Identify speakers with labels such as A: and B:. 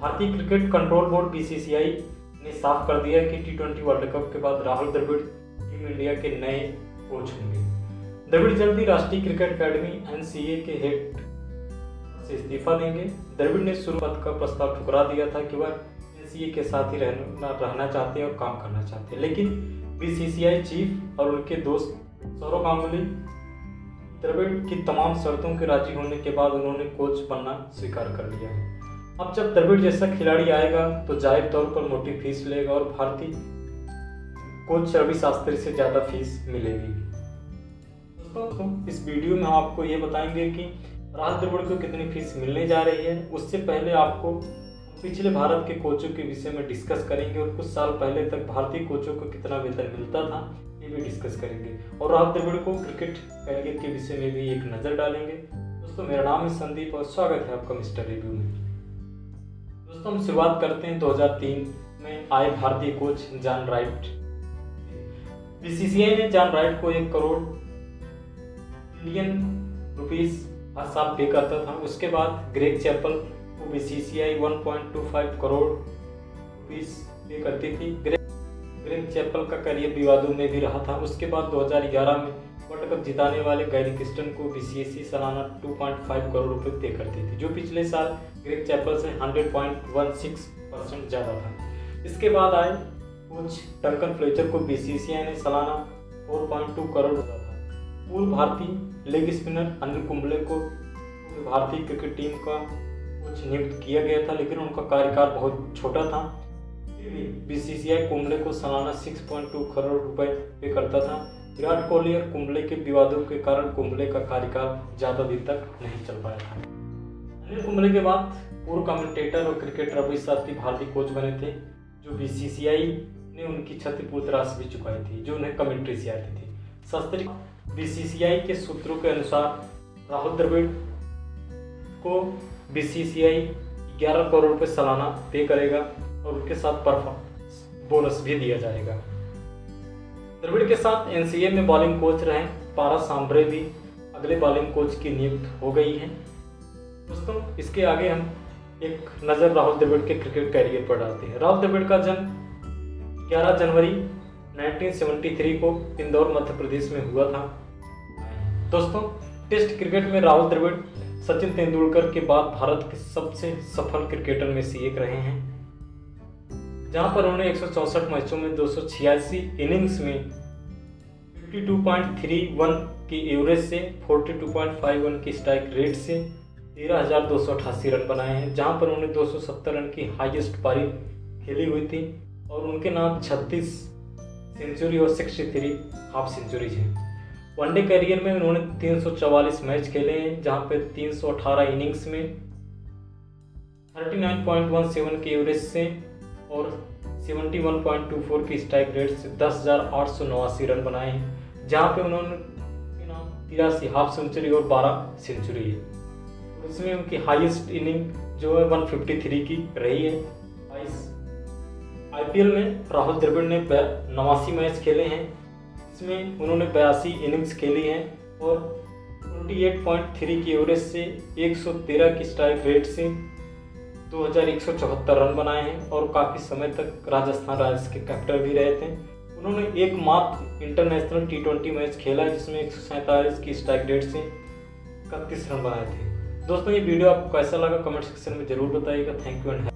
A: भारतीय cricket control board BCCI ने साफ़ कर दिया कि टी ट्वेंटी वर्ल्ड कप के बाद राहुल द्रविड़ टीम इंडिया के नए कोच होंगे। द्रविड़ जल्दी राष्ट्रीय क्रिकेट अकेडमी एनसीए के हेड से इस्तीफा देंगे। द्रविड़ ने शुरू पद का प्रस्ताव ठुकरा दिया था कि वह एनसीए के साथ ही रहना रहना चाहते हैं और काम करना चाहते हैं। लेकिन बीसीसीआई चीफ और उनके दोस्त सौरव गांगुली, द्रविड़ की तमाम शर्तों के राज़ी होने के बाद उन्होंने कोच बनना स्वीकार कर लिया है। अब जब द्रविड़ जैसा खिलाड़ी आएगा तो ज़ाहिर तौर पर मोटी फ़ीस लेगा और भारतीय कोच रवि शास्त्री से ज़्यादा फ़ीस मिलेगी। दोस्तों इस वीडियो में हम आपको ये बताएँगे कि राहुल द्रविड़ को कितनी फ़ीस मिलने जा रही है। उससे पहले आपको पिछले भारत के कोचों के विषय में डिस्कस करेंगे और कुछ साल पहले तक भारतीय कोचों को कितना वेतन मिलता था, ये भी डिस्कस करेंगे। और राहुल द्रविड़ को क्रिकेट कैरियर के विषय में भी एक नज़र डालेंगे। दोस्तों, मेरा नाम है संदीप और स्वागत है आपका मिस्टर रिव्यू में। दोस्तों, हम शुरुआत करते हैं 2003 में आए भारतीय कोच जॉन राइट। बीसीसीआई ने जॉन राइट को एक करोड़ मिलियन रुपीस हर साल पे करता था। उसके बाद ग्रेग चैपल को बीसीसीआई 1.25 करोड़ रुपीस पे करती थी। ग्रेग ग्रेग चैपल का करियर विवादों में भी रहा था। उसके बाद 2011 में वर्ल्ड कप जिताने वाले गैरी क्रिस्टन को बीसीएससी सालाना 2.5 करोड़ रुपए पे करती थी, जो पिछले साल ग्रेग चैपल से 100.16 परसेंट ज़्यादा था। इसके बाद आए कोच टंकन फ्लेचर को बीसीसीआई ने सालाना 4.2 करोड़ दिया था। पूर्व भारतीय लेग स्पिनर अनिल कुंबले को भारतीय क्रिकेट टीम का कोच नियुक्त किया गया था, लेकिन उनका कार्यकाल बहुत छोटा था। फिर भी बीसीसीआई कुंबले को सालाना 6.2 करोड़ रुपए पे करता था। विराट कोहली और कुंबले के विवादों के कारण कुंबले का कार्यकाल ज़्यादा दिन तक नहीं चल पाया था। अनिल कुंबले के बाद पूर्व कमेंटेटर और क्रिकेटर रवि शास्त्री भारतीय कोच बने थे, जो बीसीसीआई ने उनकी क्षतिपूर्ति राशि भी चुकाई थी, जो उन्हें कमेंट्री से आती थी। शास्त्री बीसीसीआई के सूत्रों के अनुसार, राहुल द्रविड़ को बीसीसीआई 11 करोड़ रुपए सालाना पे करेगा और उनके साथ परफॉर्मेंस बोनस भी दिया जाएगा। द्रविड़ के साथ एनसीए में बॉलिंग कोच रहे पारा सांभरे भी अगले बॉलिंग कोच की नियुक्त हो गई है। दोस्तों, इसके आगे हम एक नज़र राहुल द्रविड़ के क्रिकेट कैरियर पर डालते हैं। राहुल द्रविड़ का जन्म 11 जनवरी 1973 को इंदौर, मध्य प्रदेश में हुआ था। दोस्तों, टेस्ट क्रिकेट में राहुल द्रविड़ सचिन तेंदुलकर के बाद भारत के सबसे सफल क्रिकेटर में से एक रहे हैं। जहाँ पर उन्होंने एक सौ चौंसठ मैचों में दो सौ छियासी इनिंग्स में 52.31 की एवरेज से 42.51 की स्ट्राइक रेट से तेरह हज़ार दो सौ अठासी रन बनाए हैं, जहाँ पर उन्होंने 270 रन की हाईएस्ट पारी खेली हुई थी और उनके नाम 36 सेंचुरी और 63 हाफ़ सेंचुरीज हैं। वनडे करियर में उन्होंने 344 मैच खेले हैं, जहाँ पे 318 इनिंग्स में 39.17 की एवरेज से और 71.24 की स्ट्राइक रेट से दस रन बनाए हैं, जहाँ पे उन्होंने नाम तिरासी हाफ़ सेंचुरी और 12 सेंचुरी है। इसमें उनकी हाईएस्ट इनिंग जो है 153 की रही है। आईपीएल में राहुल द्रविड़ ने नवासी मैच खेले हैं। इसमें उन्होंने बयासी इनिंग्स खेली हैं और 28.3 की एवरेज से 113 की स्ट्राइक रेट से दो हज़ार एक सौ चौहत्तर रन बनाए हैं और काफ़ी समय तक राजस्थान रॉयल्स के कैप्टन भी रहे थे। उन्होंने एक मात्र इंटरनेशनल टी ट्वेंटी मैच खेला जिसमें एक सौ सैंतालीस की स्ट्राइक रेट से इकतीस रन बनाए थे। दोस्तों, ये वीडियो आपको कैसा लगा कमेंट सेक्शन में ज़रूर बताइएगा। Thank you and